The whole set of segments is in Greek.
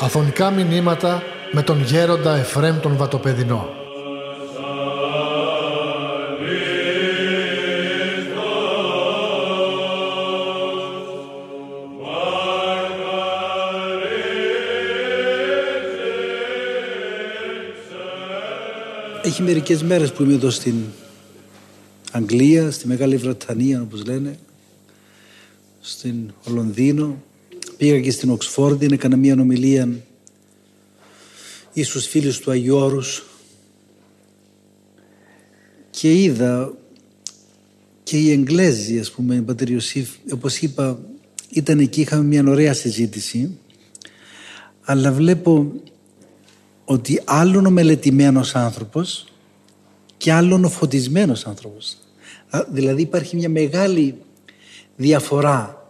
Αφωνικά μηνύματα με τον γέροντα Εφρέμ τον Βατοπεδινό. Έχει μερικές μέρες που είμαι εδώ στην Αγγλία, στη Μεγάλη Βρετανία όπως λένε, στην Λονδίνο. Πήγα και στην Οξφόρδη, έκανα μια ομιλία ή στους φίλους του Αγίου Όρους και είδα και οι Εγγλέζοι, ας πούμε, πατήρ Ιωσήφ, όπως είπα, ήταν εκεί, είχαμε μια ωραία συζήτηση, αλλά βλέπω ότι άλλον ο μελετημένος άνθρωπος και άλλον ο φωτισμένος άνθρωπος. Δηλαδή υπάρχει μια μεγάλη διαφορά.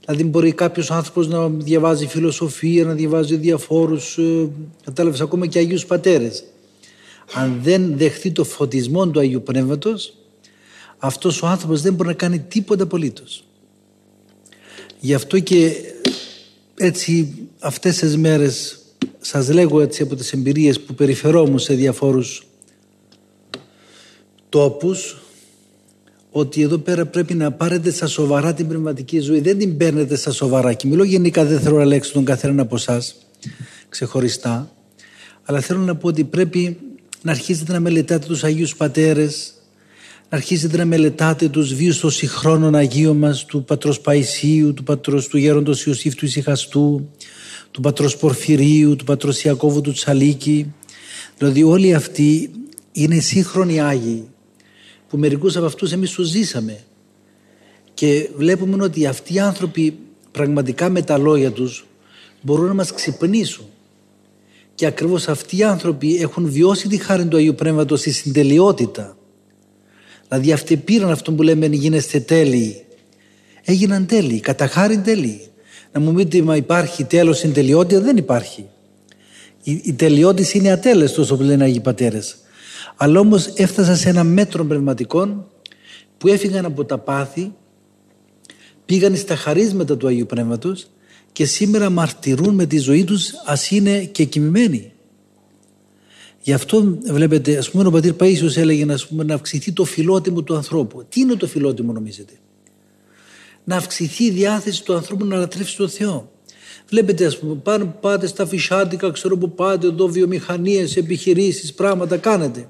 Δηλαδή μπορεί κάποιος άνθρωπος να διαβάζει φιλοσοφία, να διαβάζει διαφόρους, ε, κατάλαβες ακόμα και Αγίους Πατέρες. Αν δεν δεχθεί το φωτισμό του Αγίου Πνεύματος, αυτός ο άνθρωπος δεν μπορεί να κάνει τίποτα απολύτως. Γι' αυτό και έτσι αυτές τις μέρες σας λέγω έτσι από τις εμπειρίες που περιφερόμουν σε διαφόρους τόπους ότι εδώ πέρα πρέπει να πάρετε στα σοβαρά την πνευματική ζωή. Δεν την παίρνετε στα σοβαρά. Και μιλώ γενικά, δεν θέλω να λέξω τον καθένα από εσάς ξεχωριστά. Αλλά θέλω να πω ότι πρέπει να αρχίσετε να μελετάτε τους Αγίους Πατέρες, να αρχίσετε να μελετάτε τους βίους των συγχρόνων Αγίων μας, του Πατρός Παϊσίου, του Πατρός του Γέροντος Ιωσήφ του Ισυχαστού, του πατρός Πορφυρίου, του πατρός Ιακώβου του Τσαλίκη. Δηλαδή όλοι αυτοί είναι σύγχρονοι Άγιοι που μερικούς από αυτούς εμείς τους ζήσαμε. Και βλέπουμε ότι αυτοί οι άνθρωποι πραγματικά με τα λόγια τους μπορούν να μας ξυπνήσουν. Και ακριβώς αυτοί οι άνθρωποι έχουν βιώσει τη χάρη του Αγίου Πνεύματος στη συντελειότητα. Δηλαδή αυτοί πήραν αυτό που λέμε γίνεστε τέλειοι. Έγιναν τέλειοι, κατά χάρη τέλειοι να μου πείτε μα υπάρχει τέλος στην τελειότητα; Δεν υπάρχει η, η τελειότητα είναι ατέλεστος όπως λένε οι Αγίοι Πατέρες αλλά όμως έφτασα σε ένα μέτρο πνευματικών που έφυγαν από τα πάθη πήγαν στα χαρίσματα του Αγίου Πνεύματος και σήμερα μαρτυρούν με τη ζωή τους ας είναι και κοιμημένοι. Γι' αυτό βλέπετε, ας πούμε ο πατήρ Παΐσιος έλεγε να, πούμε, να αυξηθεί το φιλότιμο του ανθρώπου. Τι είναι το φιλότιμο νομίζετε; Να αυξηθεί η διάθεση του ανθρώπου να λατρεύσει τον Θεό. Βλέπετε, ας πούμε, πάνω πάτε στα φυσάντικα, ξέρω που πάτε εδώ, βιομηχανίες, επιχειρήσεις, πράγματα κάνετε.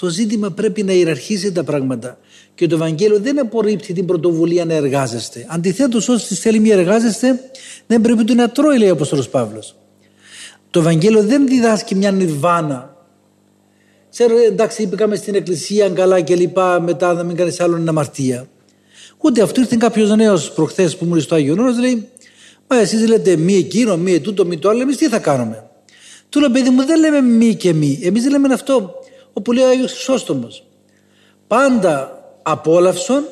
Το ζήτημα πρέπει να ιεραρχήσει τα πράγματα. Και το Ευαγγέλιο δεν απορρίπτει την πρωτοβουλία να εργάζεστε. Αντιθέτως, όσοι θέλει μία εργάζεστε, δεν πρέπει ούτε να τρώει, λέει ο Απόστολος Παύλος. Το Ευαγγέλιο δεν διδάσκει μια νιρβάνα. Ξέρω, εντάξει, είπαμε στην εκκλησία καλά και λοιπά, μετά να μην κάνεις άλλον αμαρτία. Ούτε αυτό ήρθε κάποιος νέος προχθές που μου στο Άγιο Νόρο, λέει, Μα εσείς λέτε μη εκείνο, μη τούτο, μη το άλλο, εμείς τι θα κάνουμε; Του λέω, παιδί μου, δεν λέμε μη και μη. Εμείς λέμε αυτό όπου λέει ο Άγιος Χρυσόστομος. Πάντα απόλαυσον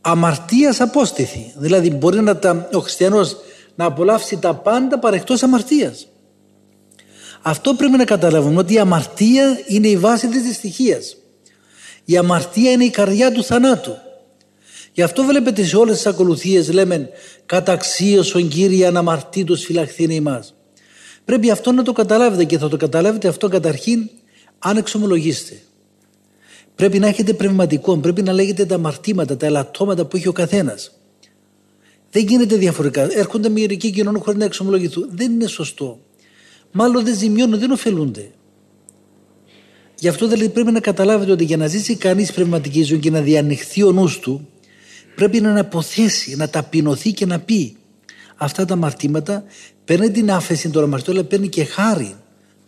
αμαρτίας απόστηθη. Δηλαδή, μπορεί να τα, ο χριστιανός να απολαύσει τα πάντα παρεκτός αμαρτίας. Αυτό πρέπει να καταλάβουμε ότι η αμαρτία είναι η βάση της δυστυχίας. Η αμαρτία είναι η καρδιά του θανάτου. Γι' αυτό βλέπετε σε όλες τις ακολουθίες λέμε «Καταξίωσον Κύριε αναμαρτήτως φυλαχθήνε ημάς». Πρέπει αυτό να το καταλάβετε και θα το καταλάβετε αυτό καταρχήν αν εξομολογήσετε. Πρέπει να έχετε πνευματικό, πρέπει να λέγετε τα αμαρτήματα, τα ελαττώματα που έχει ο καθένας. Δεν γίνεται διαφορετικά. Έρχονται μερικοί κοινωνούν χωρίς να εξομολογηθούν. Δεν είναι σωστό. Μάλλον δεν ζημιώνουν, δεν ωφελούνται. Γι' αυτό δηλαδή πρέπει να καταλάβετε ότι για να ζήσει κανείς πνευματική ζωή και να διανοιχθεί ο νους του, πρέπει να αποθέσει, να ταπεινωθεί και να πει αυτά τα αμαρτήματα παίρνει την άφεση των αμαρτών αλλά παίρνει και χάρη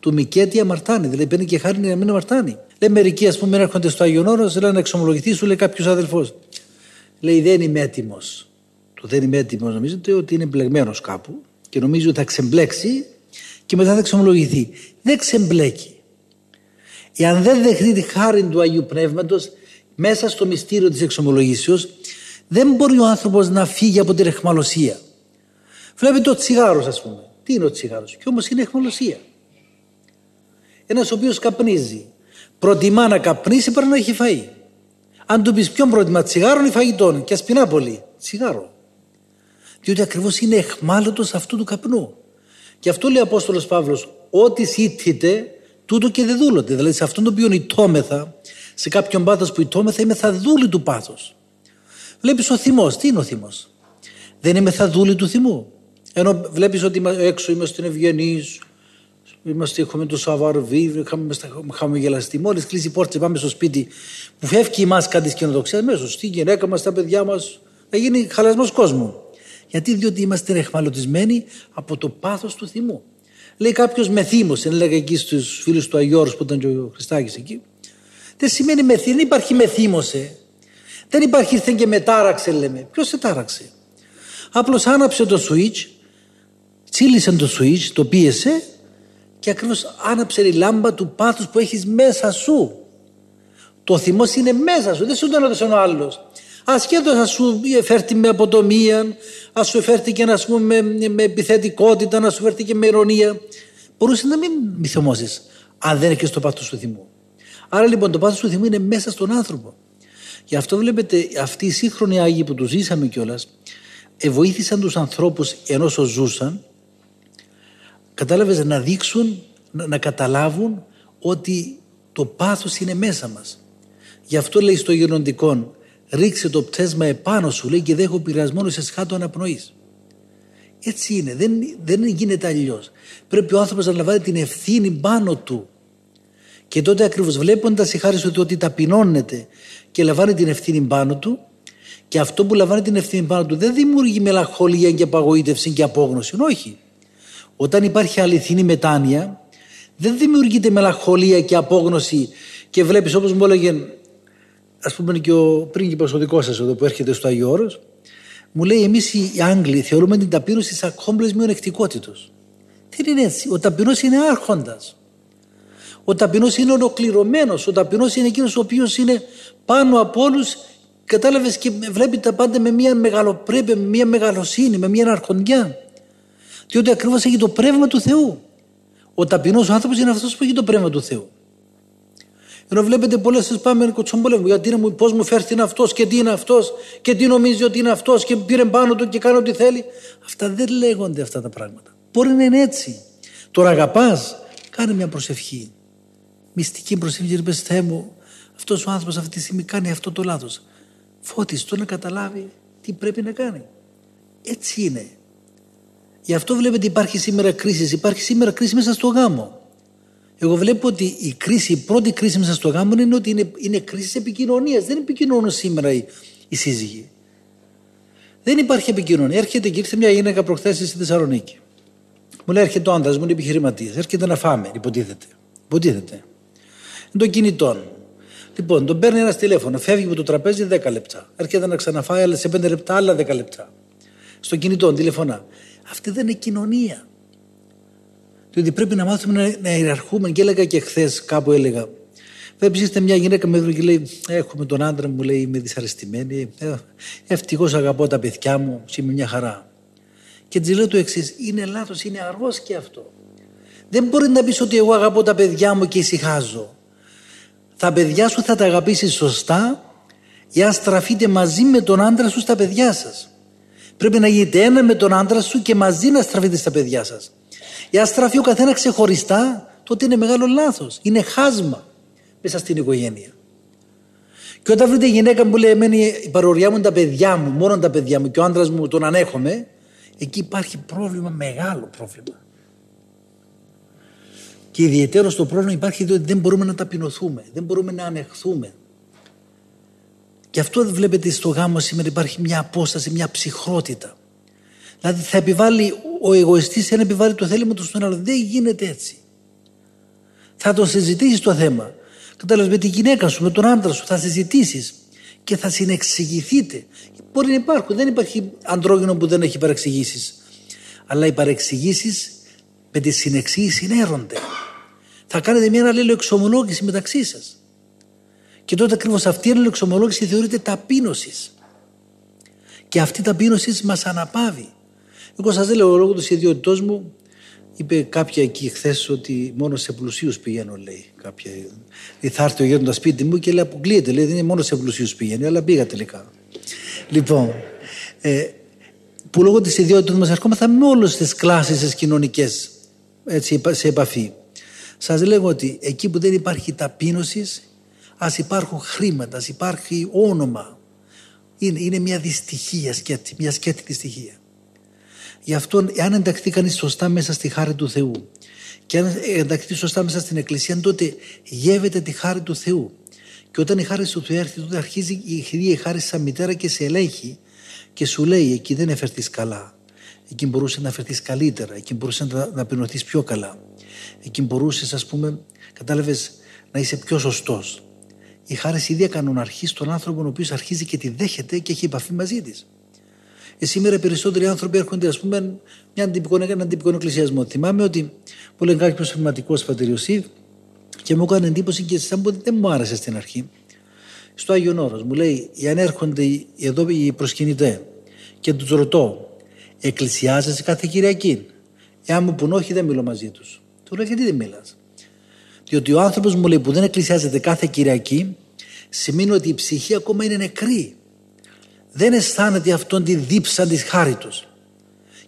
του Μικέτη αμαρτάνει, δηλαδή παίρνει και χάρη να μην αμαρτάνει. Λέει μερικοί, ας πούμε, έρχονται στο Άγιον Όρος, λένε να εξομολογηθεί, σου λέει κάποιος αδελφός. Λέει δεν είμαι έτοιμος. Το δεν είμαι έτοιμος νομίζετε ότι είναι μπλεγμένος κάπου και νομίζει ότι θα ξεμπλέξει και μετά θα εξομολογηθεί. Δεν ξεμπλέκει. Εάν δεν δεχτεί τη χάρη του Αγίου Πνεύματος μέσα στο μυστήριο της εξομολογήσεως δεν μπορεί ο άνθρωπος να φύγει από την εχμαλωσία. Βλέπετε το τσιγάρος ας πούμε. Τι είναι ο τσιγάρος; Και όμως είναι εχμαλωσία. Ένας ο οποίος καπνίζει. Προτιμά να καπνίσει παρά να έχει φαΐ. Αν του πεις ποιον πρότιμα, τσιγάρο ή φαγητό, και ας πεινά πολύ. Τσιγάρο. Διότι ακριβώς είναι εχμάλωτος αυτού του καπνού. Και αυτό λέει ο Απόστολος Παύλος, Ό,τι σύτητε, τούτο και δεν δούλωτε. Δηλαδή σε αυτόν τον οποίο ητόμεθα, σε κάποιον πάθος που ητόμεθα, είμαι θα δούλη του πάθο. Βλέπεις ο θυμός. Τι είναι ο θυμός; Δεν είμαι θα δούλη του θυμού. Ενώ βλέπεις ότι έξω είμαστε ευγενεί, Είμαστε, έχουμε το σαβαρβί, έχουμε χαμογελαστεί. Μόλις κλείσει η πόρτα, πάμε στο σπίτι που φεύγει η μάσκα της κοινοδοξία, μέσα στη γυναίκα μας, τα παιδιά μας, θα γίνει χαλασμός κόσμου. Γιατί, διότι είμαστε εχμαλωτισμένοι από το πάθος του θυμού. Λέει κάποιος με θύμωσε, έλεγα εκεί στους φίλους του Αγιώρους που ήταν και ο Χριστάκης εκεί. Δεν σημαίνει με δεν υπάρχει με θύμωσε. Δεν υπάρχει ήρθε και με τάραξε, λέμε. Ποιος σε τάραξε. Απλώς άναψε το switch, τσίλησε το switch, το πίεσε και ακριβώς άναψε η λάμπα του πάθους που έχεις μέσα σου. Το θυμό είναι μέσα σου, δεν σου το έδωσε ο άλλος. Ασχέτω να σου φέρει με αποτομία, να σου και να πούμε, με, με επιθετικότητα, να σου φέρει και με ηρωνία. Μπορούσες να μην μη θυμώσεις, αν δεν έχεις το πάθος του θυμού. Άρα λοιπόν το πάθος του θυμού είναι μέσα στον άνθρωπο. Γι' αυτό βλέπετε αυτοί οι σύγχρονοι Άγιοι που τους ζήσαμε κιόλας, βοήθησαν τους ανθρώπους ενώ ζούσαν κατάλαβες να δείξουν, να, να καταλάβουν ότι το πάθος είναι μέσα μας. Γι' αυτό λέει στο γεροντικό ρίξε το πτέσμα επάνω σου λέει και δεν έχω πειρασμό σε σχάτω αναπνοής. Έτσι είναι, δεν, δεν γίνεται αλλιώς. Πρέπει ο άνθρωπος να λαμβάνει την ευθύνη πάνω του. Και τότε ακριβώς βλέποντας η χάρη του ότι ταπεινώνεται και λαμβάνει την ευθύνη πάνω του και αυτό που λαμβάνει την ευθύνη πάνω του δεν δημιουργεί μελαγχολία και απαγοήτευση και απόγνωση. Όχι. Όταν υπάρχει αληθινή μετάνοια, δεν δημιουργείται μελαγχολία και απόγνωση και βλέπεις όπως μου έλεγε ας πούμε και ο πρίγκιπας ο δικός σας εδώ που έρχεται στο Αγίο Όρος, μου λέει εμείς οι Άγγλοι θεωρούμε την ταπείνωση σαν κόμπλες μειονεκτικότητος. Δεν είναι έτσι. Ο ταπεινός είναι άρχοντας. Ο ταπεινός είναι ολοκληρωμένος. Ο ταπεινός είναι εκείνος ο οποίος είναι πάνω από όλους. Κατάλαβες και βλέπει τα πάντα με μια μεγαλοπρέπεια, με μια μεγαλοσύνη, με μια αρχοντιά. Διότι ακριβώς έχει το πνεύμα του Θεού. Ο ταπεινός άνθρωπος είναι αυτός που έχει το πνεύμα του Θεού. Ενώ βλέπετε πολλές φορές πάμε κοτσομπολεύουμε. Γιατί μου, πώς μου φέρθει αυτός και τι είναι αυτός και τι νομίζει ότι είναι αυτός και πήρε πάνω του και κάνει ό,τι θέλει. Αυτά δεν λέγονται αυτά τα πράγματα. Μπορεί να είναι έτσι. Τώρα αγαπάς, κάνε μια προσευχή. Μυστική προσευχή, και πε Θεέ μου, αυτός ο άνθρωπος αυτή τη στιγμή κάνει αυτό το λάθος. Φώτιστο να καταλάβει τι πρέπει να κάνει. Έτσι είναι. Γι' αυτό βλέπετε υπάρχει σήμερα κρίση. Υπάρχει σήμερα κρίση μέσα στο γάμο. Εγώ βλέπω ότι η κρίση, η πρώτη κρίση μέσα στο γάμο είναι ότι είναι, είναι κρίση επικοινωνίας. Δεν επικοινωνούν σήμερα οι, οι σύζυγοι. Δεν υπάρχει επικοινωνία. Έρχεται και ήρθε μια γυναίκα προχθές στη Θεσσαλονίκη. Μου λέει: Έρχεται ο άντρα μου, είναι επιχειρηματίας. Έρχεται να φάμε, υποτίθεται. Υποτίθεται. Είναι το κινητό. Λοιπόν, τον παίρνει ένας τηλέφωνο, φεύγει από το τραπέζι 10 λεπτά. Έρχεται να ξαναφάει, αλλά σε 5 λεπτά άλλα 10 λεπτά. Στο κινητό, τηλεφωνά. Αυτή δεν είναι κοινωνία. Διότι πρέπει να μάθουμε να, να ιεραρχούμε. Και έλεγα και χθες, κάπου έλεγα. Βλέπει, είστε μια γυναίκα με και λέει: Έχουμε τον άντρα μου, λέει: Είμαι δυσαρεστημένη. Ε, Ευτυχώς αγαπώ τα παιδιά μου, είμαι μια χαρά. Και της λέω το εξής: Είναι λάθος, είναι αργός και αυτό. Δεν μπορεί να πεις ότι εγώ αγαπώ τα παιδιά μου και ησυχάζω. Τα παιδιά σου θα τα αγαπήσεις σωστά εάν στραφείτε μαζί με τον άντρα σου στα παιδιά σας. Πρέπει να γίνετε ένα με τον άντρα σου και μαζί να στραφείτε στα παιδιά σας. Εάν στραφεί ο καθένας ξεχωριστά, τότε είναι μεγάλο λάθος. Είναι χάσμα μέσα στην οικογένεια. Και όταν βρείτε γυναίκα που λέει: Εμένα η παροριά μου είναι τα παιδιά μου, μόνο τα παιδιά μου και ο άντρας μου τον ανέχομαι, εκεί υπάρχει πρόβλημα, μεγάλο πρόβλημα. Και ιδιαίτερο το πρόβλημα υπάρχει διότι δεν μπορούμε να ταπεινωθούμε, δεν μπορούμε να ανεχθούμε. Γι' αυτό βλέπετε στο γάμο σήμερα υπάρχει μια απόσταση, μια ψυχρότητα. Δηλαδή θα επιβάλλει ο εγωιστής να επιβάλλει το θέλημα του στον άλλο. Δεν γίνεται έτσι. Θα το συζητήσεις το θέμα. Κατάλαβες με τη γυναίκα σου, με τον άντρα σου, θα συζητήσεις και θα συνεξηγηθείτε. Μπορεί να υπάρχουν, δεν υπάρχει αντρόγινο που δεν έχει παρεξηγήσεις. Αλλά οι παρεξηγήσεις με τη συνεξήγηση έρονται. Θα κάνετε μια αλληλοεξομολόγηση μεταξύ σας. Και τότε ακριβώς αυτή η αλληλεξομολόγηση θεωρείται ταπείνωσης. Και αυτή η ταπείνωση μας αναπαύει. Εγώ σας λέω λόγω της ιδιότητός μου, Είπε κάποια εκεί χθες ότι μόνο σε πλουσίους πηγαίνω, λέει. Κάποια. Θα έρθει ο γέροντα σπίτι μου και λέει αποκλείεται, λέει δεν είναι μόνο σε πλουσίους πηγαίνει, αλλά πήγα τελικά. Λοιπόν, ε, που λόγω της ιδιότητας μας ερχόμαστε με όλες τις κλάσεις τις κοινωνικές σε επαφή. Σας λέγω ότι εκεί που δεν υπάρχει ταπείνωσης, ας υπάρχουν χρήματα, ας υπάρχει όνομα. Είναι, είναι μια δυστυχία σκέτη, μια σκέτη δυστυχία. Γι' αυτό, αν ενταχθεί κανείς σωστά μέσα στη χάρη του Θεού και αν ενταχθεί σωστά μέσα στην Εκκλησία, τότε γεύεται τη χάρη του Θεού. Και όταν η χάρη του Θεού έρθει, τότε αρχίζει η ίδια η χάρη σαν μητέρα και σε ελέγχει και σου λέει: Εκεί δεν εφερθείς καλά. Εκεί μπορούσε να φερθείς καλύτερα. Εκεί μπορούσε να, να πιο καλά. Εκεί μπορούσες, ας πούμε, κατάλαβες να είσαι πιο σωστός. Η χάρης ίδια κανοναρχεί στον άνθρωπο ο οποίος αρχίζει και τη δέχεται και έχει επαφή μαζί της. Ε, σήμερα περισσότεροι άνθρωποι έρχονται, ας πούμε, μια τυπικό, έναν τυπικό εκκλησιασμό. Θυμάμαι ότι που λέει κάποιος πνευματικός πατηριοσύ και μου έκανε εντύπωση και σαν που δεν μου άρεσε στην αρχή. Στο Άγιο Όρος μου λέει, αν έρχονται εδώ οι προσκυνητέ και τους ρωτώ, εκκλησιάζεσαι κάθε Κυριακή; Εάν μου πουν όχι, δεν μιλώ μαζί τους. Του λέω, γιατί δεν μιλάς; Διότι ο άνθρωπος μου λέει που δεν εκκλησιάζεται κάθε Κυριακή, σημαίνει ότι η ψυχή ακόμα είναι νεκρή δεν αισθάνεται αυτόν τη δίψα της χάρη του.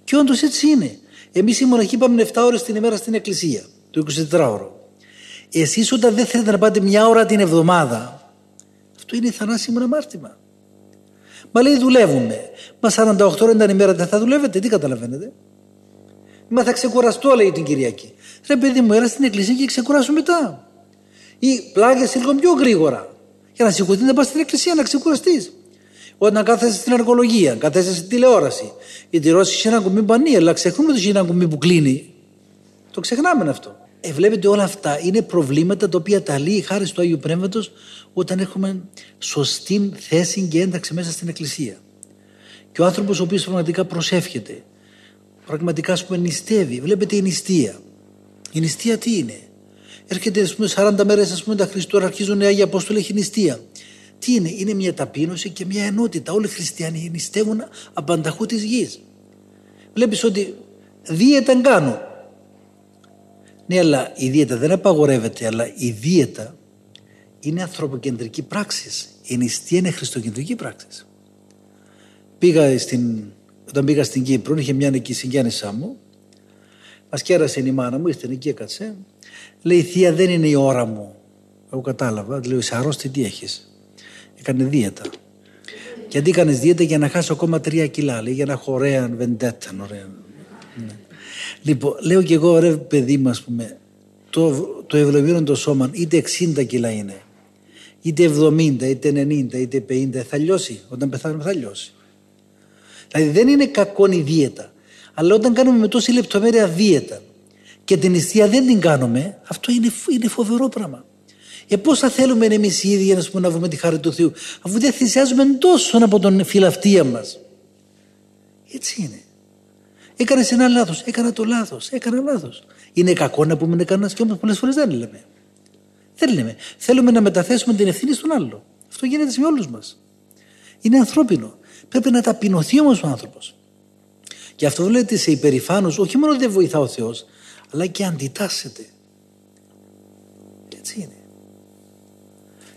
Και όντως έτσι είναι. Εμείς οι μοναχοί πάμε 7 ώρες την ημέρα στην εκκλησία, το 24ωρο. Εσείς όταν δεν θέλετε να πάτε μια ώρα την εβδομάδα, αυτό είναι θανάσιμο αμάρτημα. Μα λέει δουλεύουμε. Μα 48 ώρες την ημέρα δεν θα δουλεύετε, τι καταλαβαίνετε. Μα θα ξεκουραστώ, λέει την Κυριακή. Ρε παιδί μου, έλα στην εκκλησία και ξεκουράσω μετά. Ή πλάγια λίγο πιο γρήγορα. Για να σηκωθεί να πας στην εκκλησία να ξεκουραστείς. Όταν κάθεσαι στην εργολογία, κάθεσαι στην τηλεόραση. Η τηλεόραση έχει ένα κουμπί πανί, αλλά ξεχνούμε ότι έχει ένα κουμπί που κλείνει. Το ξεχνάμε αυτό. Ε, βλέπετε όλα αυτά είναι προβλήματα τα οποία τα λύει χάρη του Άγιου Πνεύματος όταν έχουμε σωστή θέση και ένταξη μέσα στην Εκκλησία. Και ο άνθρωπος ο οποίος πραγματικά προσεύχεται, πραγματικά σου νηστεύει. Βλέπετε η νηστεία. Η νηστεία τι είναι; Έρχεται ας πούμε, 40 μέρες, ας πούμε, τα Χριστούγεννα αρχίζουν οι Άγιοι Απόστολοι, έχει νηστεία. Τι είναι, είναι μια ταπείνωση και μια ενότητα. Όλοι οι χριστιανοί νηστεύουν απανταχού της γης. Βλέπεις ότι δίαιτα κάνω. Ναι, αλλά η δίαιτα δεν απαγορεύεται, αλλά η δίαιτα είναι ανθρωποκεντρική πράξη. Η νηστεία είναι χριστοκεντρική πράξη. Πήγα στην, όταν πήγα στην Κύπρο, είχε μια εκεί συγγέννησά μου, μας κέρασε η μάνα μου, ήρθε εκεί, έκατσε. Λέει, Θεία, δεν είναι η ώρα μου. Εγώ κατάλαβα, λέω, Είσαι αρρώστη, τι έχεις. Έκανε δίαιτα. Και αντί έκανες δίαιτα για να χάσω ακόμα τρία κιλά. Λέει για να έχω ωραία βεντέτα. Ωραία. Ναι. Λοιπόν, λέω και εγώ, ρε παιδί μου, πούμε, το, το το σώμα, είτε 60 κιλά είναι, είτε 70, είτε 90, είτε 50, θα λιώσει. Όταν πεθάνουμε θα λιώσει. Δηλαδή δεν είναι κακό η δίαιτα. Αλλά όταν κάνουμε με τόση λεπτομέρεια δίαιτα και την νηστεία δεν την κάνουμε, αυτό είναι, είναι φοβερό πράγμα. Ε, πώ θα θέλουμε εμείς οι ίδιοι να, να βρούμε τη χάρη του Θεού, αφού δεν θυσιάζουμε τόσο από τον φιλαυτία μας. Έτσι είναι. Έκανες ένα λάθος. Έκανα το λάθος. Έκανα λάθος. Είναι κακό να πούμε κανένας και όμω πολλές φορές δεν λέμε. Δεν λέμε. Θέλουμε να μεταθέσουμε την ευθύνη στον άλλο. Αυτό γίνεται σε όλους μας. Είναι ανθρώπινο. Πρέπει να ταπεινωθεί όμως ο άνθρωπος. Και αυτό βλέπετε σε υπερηφάνους, όχι μόνο δεν βοηθά ο Θεός, αλλά και αντιτάσσεται. Έτσι είναι.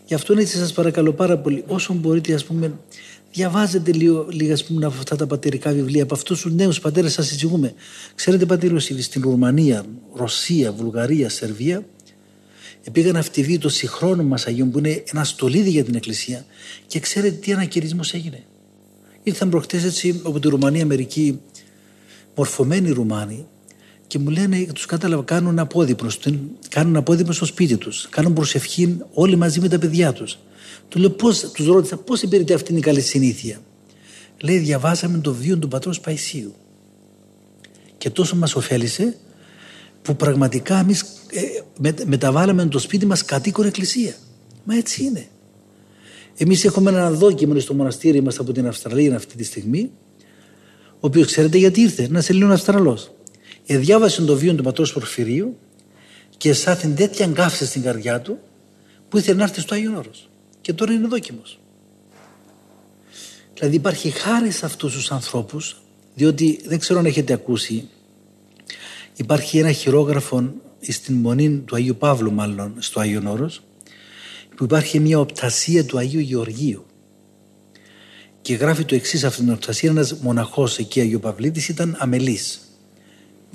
Γι' αυτό έτσι σας παρακαλώ πάρα πολύ, όσο μπορείτε ας πούμε, διαβάζετε λίγο, λίγα ας πούμε, από αυτά τα πατερικά βιβλία, από αυτούς τους νέους πατέρες σας εισηγούμε. Ξέρετε πατήρ στην Ρουμανία, Ρωσία, Βουλγαρία, Σερβία, πήγαν αυτοί το συγχρόνου μας Αγίων που είναι ένα στολίδι για την Εκκλησία και ξέρετε τι ανακηρισμός έγινε. Ήρθαν προχτές έτσι από τη Ρουμανία μερικοί μορφωμένοι Ρουμάνοι και μου λένε, τους κατάλαβα, κάνουν απόδειπνο, κάνουν απόδειπνο στο σπίτι τους. Κάνουν προσευχή όλοι μαζί με τα παιδιά τους. Του λέω, πώς, τους ρώτησα, πώς υπηρετεί αυτή η καλή συνήθεια. Λέει, διαβάσαμε το βίο του πατρός Παϊσίου. Και τόσο μας ωφέλησε που πραγματικά εμείς ε, με, μεταβάλαμε το σπίτι μας κατοίκον εκκλησία. Μα έτσι είναι. Εμείς έχουμε ένα δόκιμο στο μοναστήρι μας από την Αυστραλία αυτή τη στιγμή, ο οποίος ξέρετε γιατί ήρθε, ένα Ελλήνων Αυστραλός διάβασε το βίο του πατρός Πορφυρίου και αισθάνθη τέτοια αγκάφηση στην καρδιά του που ήθελε να έρθει στο Άγιο Όρος. Και τώρα είναι δόκιμος. Δηλαδή υπάρχει χάρη σε αυτούς τους ανθρώπους διότι δεν ξέρω αν έχετε ακούσει Υπάρχει ένα χειρόγραφο στην μονή του Αγίου Παύλου μάλλον στο Άγιο Όρος που υπάρχει μια οπτασία του Αγίου Γεωργίου και γράφει το εξής αυτήν την οπτασία ένας μοναχός εκεί Αγίου Παυλίτης ήταν αμελής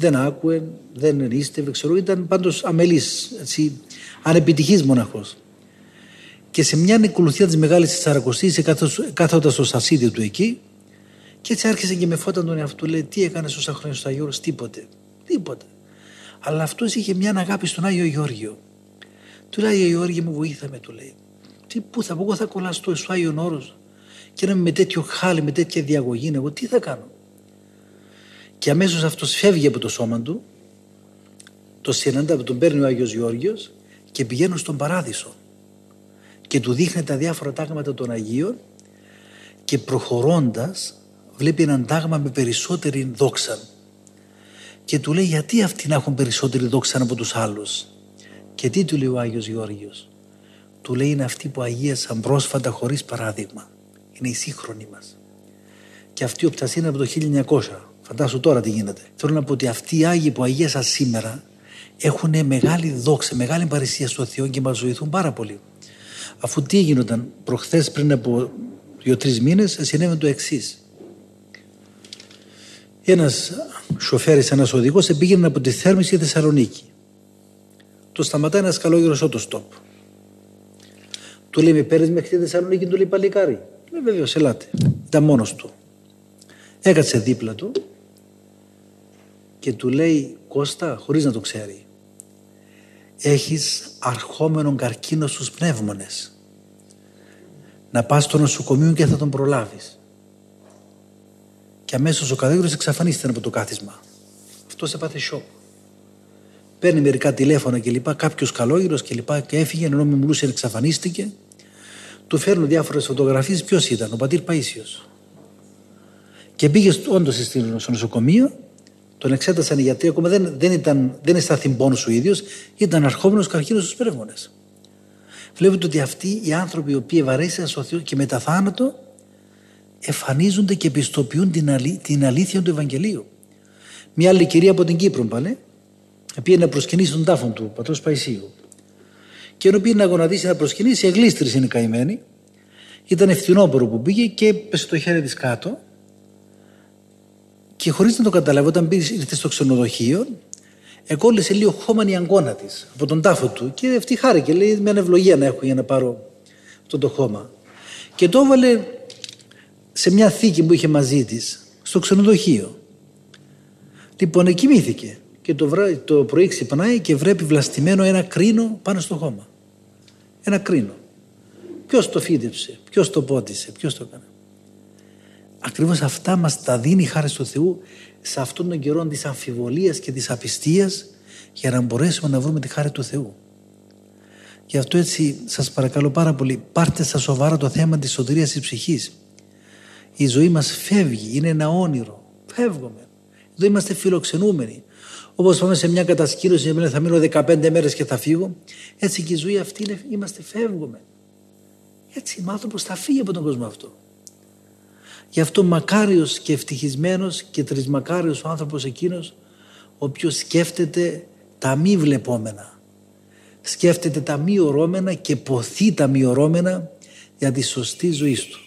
δεν άκουε, δεν ενίστευε, ξέρω, ήταν πάντως αμελής, έτσι, ανεπιτυχής μοναχός. Και σε μια νοικολουθία της Μεγάλης Τεσσαρακοστής κάθοντας στο σασίδι του εκεί και έτσι άρχισε και με φώτα τον εαυτού λέει τι έκανε όσα χρόνια στο Αγίο τίποτε, τίποτε. Αλλά αυτός είχε μια αγάπη στον Άγιο Γεώργιο. Του λέει Άγιο Γεώργιο μου βοήθαμε του λέει. Τι, πού θα πω, εγώ θα κολλαστώ στο Άγιο Όρος και να με τέτοιο χάλι, με τέτοια διαγωγή, εγώ τι θα κάνω. Και αμέσως αυτός φεύγει από το σώμα του, το συναντά, τον παίρνει ο Άγιος Γεώργιος και πηγαίνουν στον παράδεισο και του δείχνει τα διάφορα τάγματα των Αγίων και προχωρώντας βλέπει έναν τάγμα με περισσότερη δόξα και του λέει γιατί αυτοί να έχουν περισσότερη δόξα από τους άλλους; Και τι του λέει ο Άγιος Γεώργιος; Του λέει είναι αυτοί που αγίασαν πρόσφατα χωρίς παράδειγμα είναι οι σύγχρονοι μας και αυτή η οπτασία είναι από το 1900 Φαντάσου τώρα τι γίνεται. Θέλω να πω ότι αυτοί οι Άγιοι που αγίασαν σήμερα έχουν μεγάλη δόξα, μεγάλη παρησία στο Θεό και μας βοηθούν πάρα πολύ. Αφού τι γίνονταν προχθές πριν από δύο-τρεις μήνες, συνέβη το εξής. Ένας σοφέρι, ένας οδηγός, πήγαινε από τη Θέρμη στη Θεσσαλονίκη. Το σταματάει ένας καλόγερος στοπ. Του λέει: Με παίρνεις μέχρι τη Θεσσαλονίκη, του λέει παλικάρι. Λέει: Βεβαίω, ελάτε. Ήταν μόνος του. Έκατσε δίπλα του και του λέει Κώστα χωρίς να το ξέρει έχεις αρχόμενον καρκίνο στους πνεύμονες να πας στο νοσοκομείο και θα τον προλάβεις και αμέσως ο κατέγρος εξαφανίστηκε από το κάθισμα αυτός σε πάθε σοκ παίρνει μερικά τηλέφωνα και λοιπά κάποιος καλόγυρος και λοιπά και έφυγε ενώ με μιλούσε εξαφανίστηκε του φέρνουν διάφορες φωτογραφίες ποιος ήταν ο πατήρ Παΐσιος και πήγε όντως στο νοσοκομείο τον εξέτασαν οι γιατροί, ακόμα δεν, δεν, ήταν, δεν αισθάνθη πόνος ο ίδιος, ήταν αρχόμενος καρκίνος στους πνεύμονες. Βλέπετε ότι αυτοί οι άνθρωποι οι οποίοι βαρέσαν στο Θεό και μετά θάνατο εμφανίζονται και επιστοποιούν την, την αλήθεια του Ευαγγελίου. Μια άλλη κυρία από την Κύπρο πάλι, πήγε να προσκυνήσει τον τάφο του πατρός Παϊσίου. Και ενώ πήγε να γονατίσει να προσκυνήσει, εγλίστρησε είναι καημένη. Ήταν ευθυνόπορο που πήγε και πέσε το χέρι της κάτω και χωρίς να το καταλάβει, όταν πήγε, ήρθε στο ξενοδοχείο, εκόλλησε λίγο χώμα η αγκώνα της από τον τάφο του και αυτή χάρηκε. Λέει: Με ανευλογία να έχω για να πάρω αυτό το χώμα. Και το έβαλε σε μια θήκη που είχε μαζί της στο ξενοδοχείο. Λοιπόν, κοιμήθηκε. Και το, βρά, το πρωί ξυπνάει και βρέπει βλαστημένο ένα κρίνο πάνω στο χώμα. Ένα κρίνο. Ποιος το φύτεψε, ποιος το πότισε, ποιος το έκανε. Ακριβώς αυτά μας τα δίνει η χάρη του Θεού σε αυτόν τον καιρό της αμφιβολίας και της απιστίας για να μπορέσουμε να βρούμε τη χάρη του Θεού. Γι' αυτό έτσι σας παρακαλώ πάρα πολύ πάρτε στα σοβαρά το θέμα της σωτηρίας της ψυχής. Η ζωή μας φεύγει, είναι ένα όνειρο. Φεύγουμε. Εδώ είμαστε φιλοξενούμενοι. Όπως πάμε σε μια κατασκήνωση και θα μείνω 15 μέρες και θα φύγω, έτσι και η ζωή αυτή είναι, είμαστε φεύγουμε. Έτσι ο άνθρωπος θα φύγει από τον κόσμο αυτό. Γι' αυτό μακάριος και ευτυχισμένος και τρισμακάριος ο άνθρωπος εκείνος ο οποίος σκέφτεται τα μη βλεπόμενα. Σκέφτεται τα μη ορώμενα και ποθεί τα μη ορώμενα για τη σωστή ζωή του.